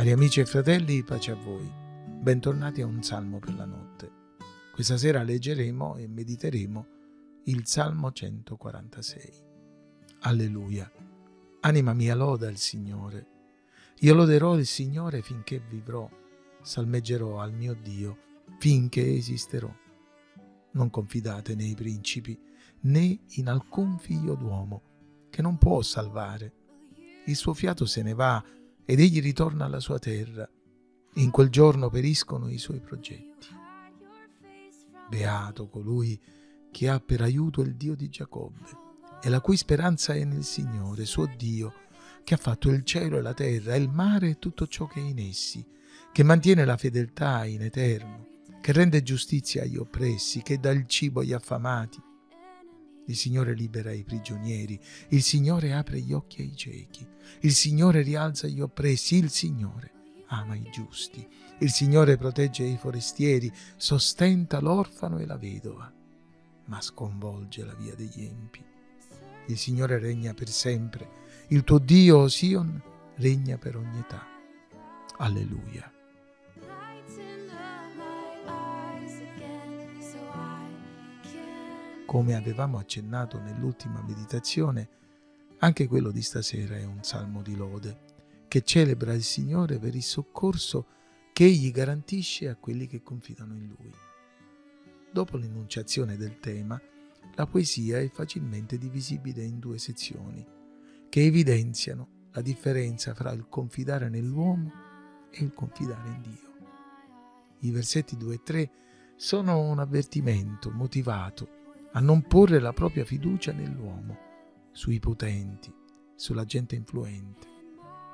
Cari amici e fratelli, pace a voi. Bentornati a un salmo per la notte. Questa sera leggeremo e mediteremo il Salmo 146. Alleluia. Anima mia loda il Signore. Io loderò il Signore finché vivrò, salmeggerò al mio Dio finché esisterò. Non confidate nei principi né in alcun figlio d'uomo che non può salvare. Il suo fiato se ne va ed egli ritorna alla sua terra. In quel giorno periscono i suoi progetti. Beato colui che ha per aiuto il Dio di Giacobbe e la cui speranza è nel Signore, suo Dio, che ha fatto il cielo e la terra, il mare e tutto ciò che è in essi, che mantiene la fedeltà in eterno, che rende giustizia agli oppressi, che dà il cibo agli affamati. Il Signore libera i prigionieri, il Signore apre gli occhi ai ciechi, il Signore rialza gli oppressi, il Signore ama i giusti, il Signore protegge i forestieri, sostenta l'orfano e la vedova, ma sconvolge la via degli empi. Il Signore regna per sempre, il tuo Dio, Sion, regna per ogni età. Alleluia. Come avevamo accennato nell'ultima meditazione, anche quello di stasera è un salmo di lode che celebra il Signore per il soccorso che Egli garantisce a quelli che confidano in Lui. Dopo l'enunciazione del tema, la poesia è facilmente divisibile in due sezioni che evidenziano la differenza fra il confidare nell'uomo e il confidare in Dio. I versetti 2 e 3 sono un avvertimento motivato a non porre la propria fiducia nell'uomo, sui potenti, sulla gente influente.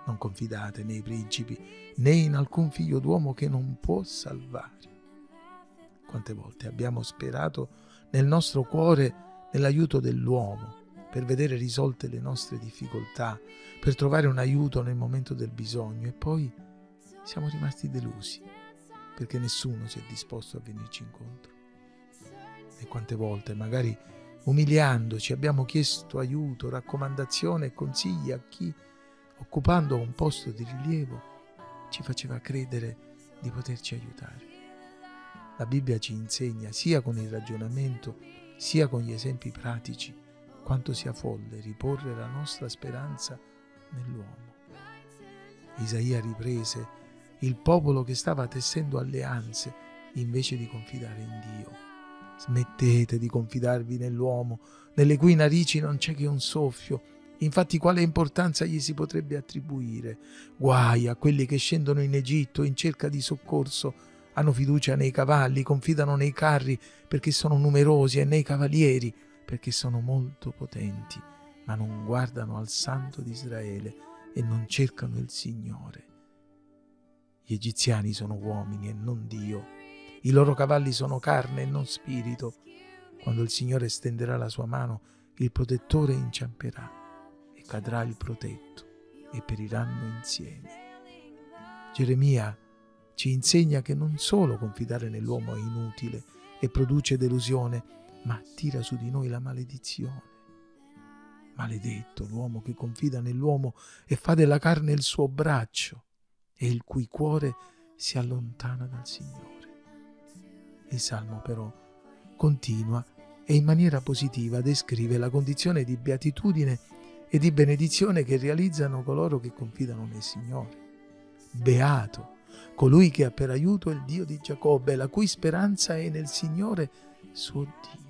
Non confidate nei principi né in alcun figlio d'uomo che non può salvare. Quante volte abbiamo sperato nel nostro cuore nell'aiuto dell'uomo per vedere risolte le nostre difficoltà, per trovare un aiuto nel momento del bisogno e poi siamo rimasti delusi perché nessuno si è disposto a venirci incontro. E quante volte, magari umiliandoci, abbiamo chiesto aiuto, raccomandazione e consigli a chi, occupando un posto di rilievo, ci faceva credere di poterci aiutare. La Bibbia ci insegna, sia con il ragionamento, sia con gli esempi pratici, quanto sia folle riporre la nostra speranza nell'uomo. Isaia riprese il popolo che stava tessendo alleanze invece di confidare in Dio Smettete di confidarvi nell'uomo, nelle cui narici non c'è che un soffio. Infatti quale importanza gli si potrebbe attribuire? Guai a quelli che scendono in Egitto in cerca di soccorso, hanno fiducia nei cavalli, confidano nei carri perché sono numerosi e nei cavalieri perché sono molto potenti, ma non guardano al Santo di Israele e non cercano il Signore. Gli egiziani sono uomini e non Dio i loro cavalli sono carne e non spirito. Quando il Signore stenderà la sua mano, il protettore inciamperà e cadrà il protetto e periranno insieme. Geremia ci insegna che non solo confidare nell'uomo è inutile e produce delusione, ma attira su di noi la maledizione. Maledetto l'uomo che confida nell'uomo e fa della carne il suo braccio e il cui cuore si allontana dal Signore. Il Salmo però continua e in maniera positiva descrive la condizione di beatitudine e di benedizione che realizzano coloro che confidano nel Signore. Beato colui che ha per aiuto il Dio di Giacobbe, la cui speranza è nel Signore suo Dio,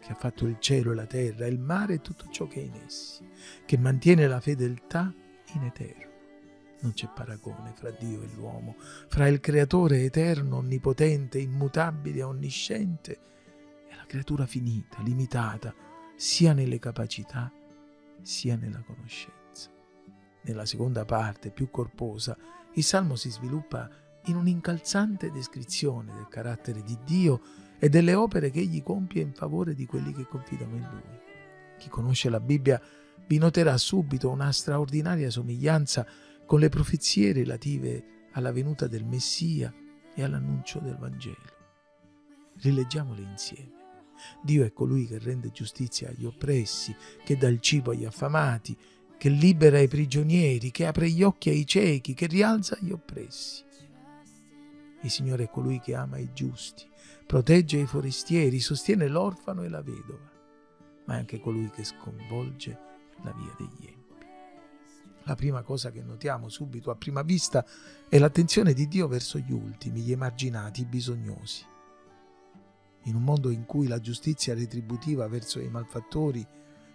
che ha fatto il cielo e la terra, il mare e tutto ciò che è in essi, che mantiene la fedeltà in eterno. Non c'è paragone fra Dio e l'uomo, fra il creatore eterno, onnipotente, immutabile, onnisciente e la creatura finita, limitata, sia nelle capacità sia nella conoscenza. Nella seconda parte, più corposa, il Salmo si sviluppa in un'incalzante descrizione del carattere di Dio e delle opere che egli compie in favore di quelli che confidano in lui. Chi conosce la Bibbia vi noterà subito una straordinaria somiglianza con le profezie relative alla venuta del Messia e all'annuncio del Vangelo. Rileggiamole insieme. Dio è colui che rende giustizia agli oppressi, che dà il cibo agli affamati, che libera i prigionieri, che apre gli occhi ai ciechi, che rialza gli oppressi. Il Signore è colui che ama i giusti, protegge i forestieri, sostiene l'orfano e la vedova, ma è anche colui che sconvolge la via degli empi. La prima cosa che notiamo subito a prima vista è l'attenzione di Dio verso gli ultimi, gli emarginati, i bisognosi. In un mondo in cui la giustizia retributiva verso i malfattori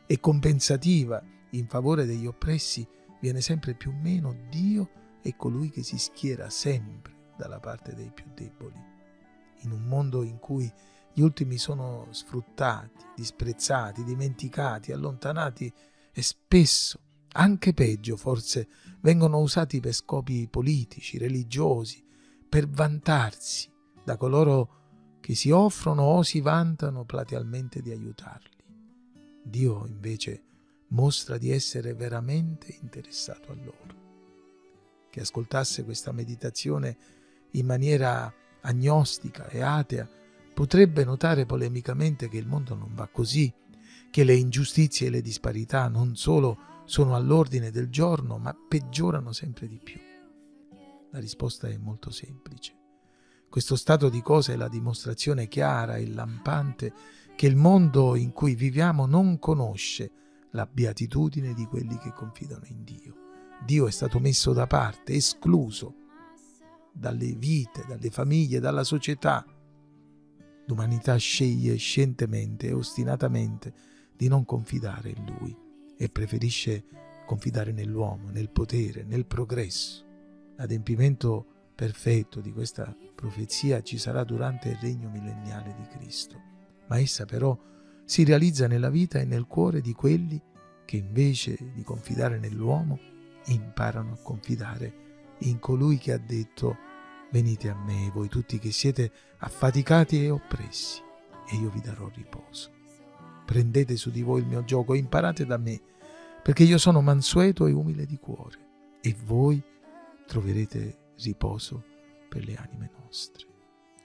e compensativa in favore degli oppressi viene sempre più meno, Dio è colui che si schiera sempre dalla parte dei più deboli. In un mondo in cui gli ultimi sono sfruttati, disprezzati, dimenticati, allontanati e spesso, anche peggio forse, vengono usati per scopi politici, religiosi, per vantarsi da coloro che si offrono o si vantano platealmente di aiutarli. Dio invece mostra di essere veramente interessato a loro. Che ascoltasse questa meditazione in maniera agnostica e atea potrebbe notare polemicamente che il mondo non va così, che le ingiustizie e le disparità non solo sono all'ordine del giorno, ma peggiorano sempre di più. La risposta è molto semplice. Questo stato di cose è la dimostrazione chiara e lampante che il mondo in cui viviamo non conosce la beatitudine di quelli che confidano in Dio. Dio è stato messo da parte, escluso dalle vite, dalle famiglie, dalla società. L'umanità sceglie scientemente e ostinatamente di non confidare in Lui e preferisce confidare nell'uomo, nel potere, nel progresso. L'adempimento perfetto di questa profezia ci sarà durante il regno millenniale di Cristo, ma essa però si realizza nella vita e nel cuore di quelli che invece di confidare nell'uomo imparano a confidare in colui che ha detto venite a me voi tutti che siete affaticati e oppressi e io vi darò riposo. Prendete su di voi il mio gioco e imparate da me perché io sono mansueto e umile di cuore e voi troverete riposo per le anime nostre.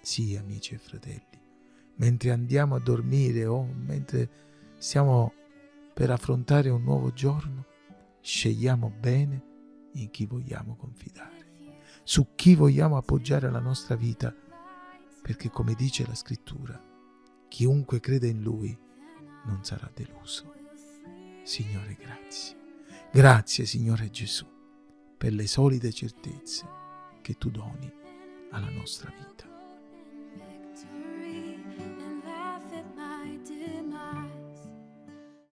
Sì, amici e fratelli, mentre andiamo a dormire o mentre stiamo per affrontare un nuovo giorno, scegliamo bene in chi vogliamo confidare, su chi vogliamo appoggiare la nostra vita, perché come dice la scrittura, chiunque crede in Lui non sarà deluso. Signore, grazie. Grazie, Signore Gesù, per le solide certezze che tu doni alla nostra vita.